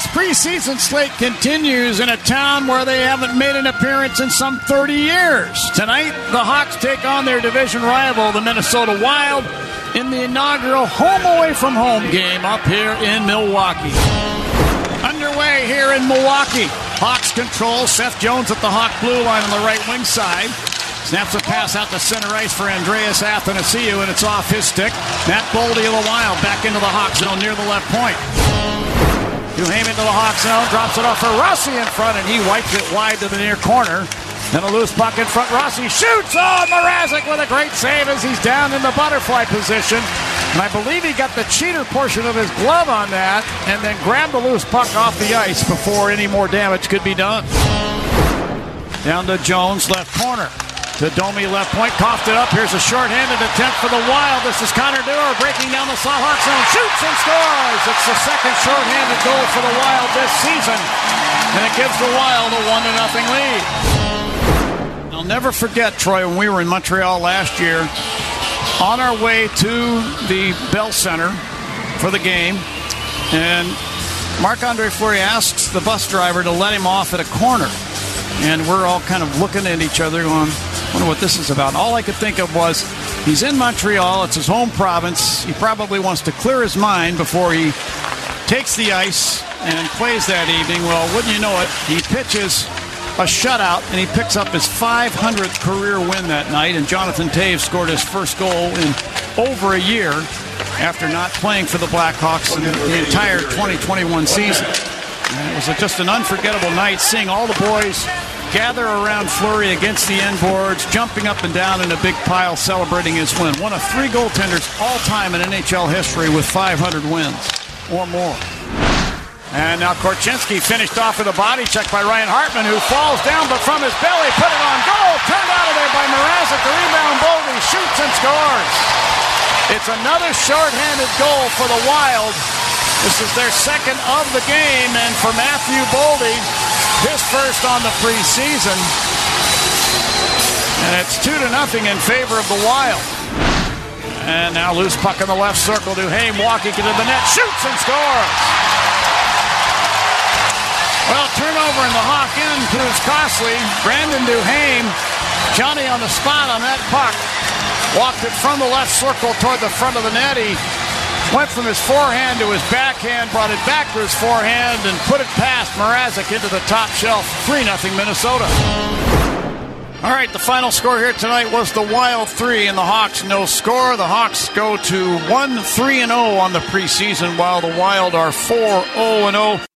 Blackhawks preseason slate continues in a town where they haven't made an appearance in some 30 years. Tonight, the Hawks take on their division rival, the Minnesota Wild, in the inaugural home away from home game up here in Milwaukee. Underway here in Milwaukee. Hawks control. Seth Jones at the Hawk blue line on the right wing side. Snaps a pass out to center ice for Andreas Athanasiou, and it's off his stick. Matt Boldy of the Wild back into the Hawk zone near the left point. Duhaime into the Hawk zone, drops it off for Rossi in front, and he wipes it wide to the near corner. Then a loose puck in front. Rossi shoots on oh, Mrazek with a great save as he's down in the butterfly position. And I believe he got the cheater portion of his glove on that and then grabbed the loose puck off the ice before any more damage could be done. Down to Jones, left corner. To Domi, left point, coughed it up. Here's a shorthanded attempt for the Wild. This is Connor Dewar breaking down the Hawk zone, shoots and scores. It's the second shorthanded goal for the Wild this season, and it gives the Wild a one to nothing lead. I'll never forget, Troy, when we were in Montreal last year, on our way to the Bell Center for the game, and Marc Andre Fleury asks the bus driver to let him off at a corner. And we're all kind of looking at each other going, wonder what this is about. All I could think of was he's in Montreal, it's his home province. He probably wants to clear his mind before he takes the ice and plays that evening. Well, wouldn't you know it, he pitches a shutout and he picks up his 500th career win that night. And Jonathan Toews scored his first goal in over a year after not playing for the Blackhawks in the entire 2021 season. And it was just an unforgettable night seeing all the boys gather around Fleury against the end boards, jumping up and down in a big pile celebrating his win. One of three goaltenders all time in NHL history with 500 wins or more. And now Korchinski finished off with a body check by Ryan Hartman, who falls down, but from his belly, put it on goal. Turned out of there by Mrazek. The rebound, Boldy shoots and scores. It's another shorthanded goal for the Wild. This is their second of the game, and for Matthew Boldy, his first on the preseason. And it's two to nothing in favor of the Wild. And now loose puck in the left circle. Duhaime walking into the net, shoots and scores. Well, turnover in the Hawk end proves costly. Brandon Duhaime, Johnny on the spot on that puck, walked it from the left circle toward the front of the net. He Went from his forehand to his backhand, brought it back to his forehand, and put it past Mrazek into the top shelf. 3 0 Minnesota. All right, the final score here tonight was the Wild 3 and the Hawks no score. The Hawks go to 1 3 0 on the preseason, while the Wild are 4 0 0.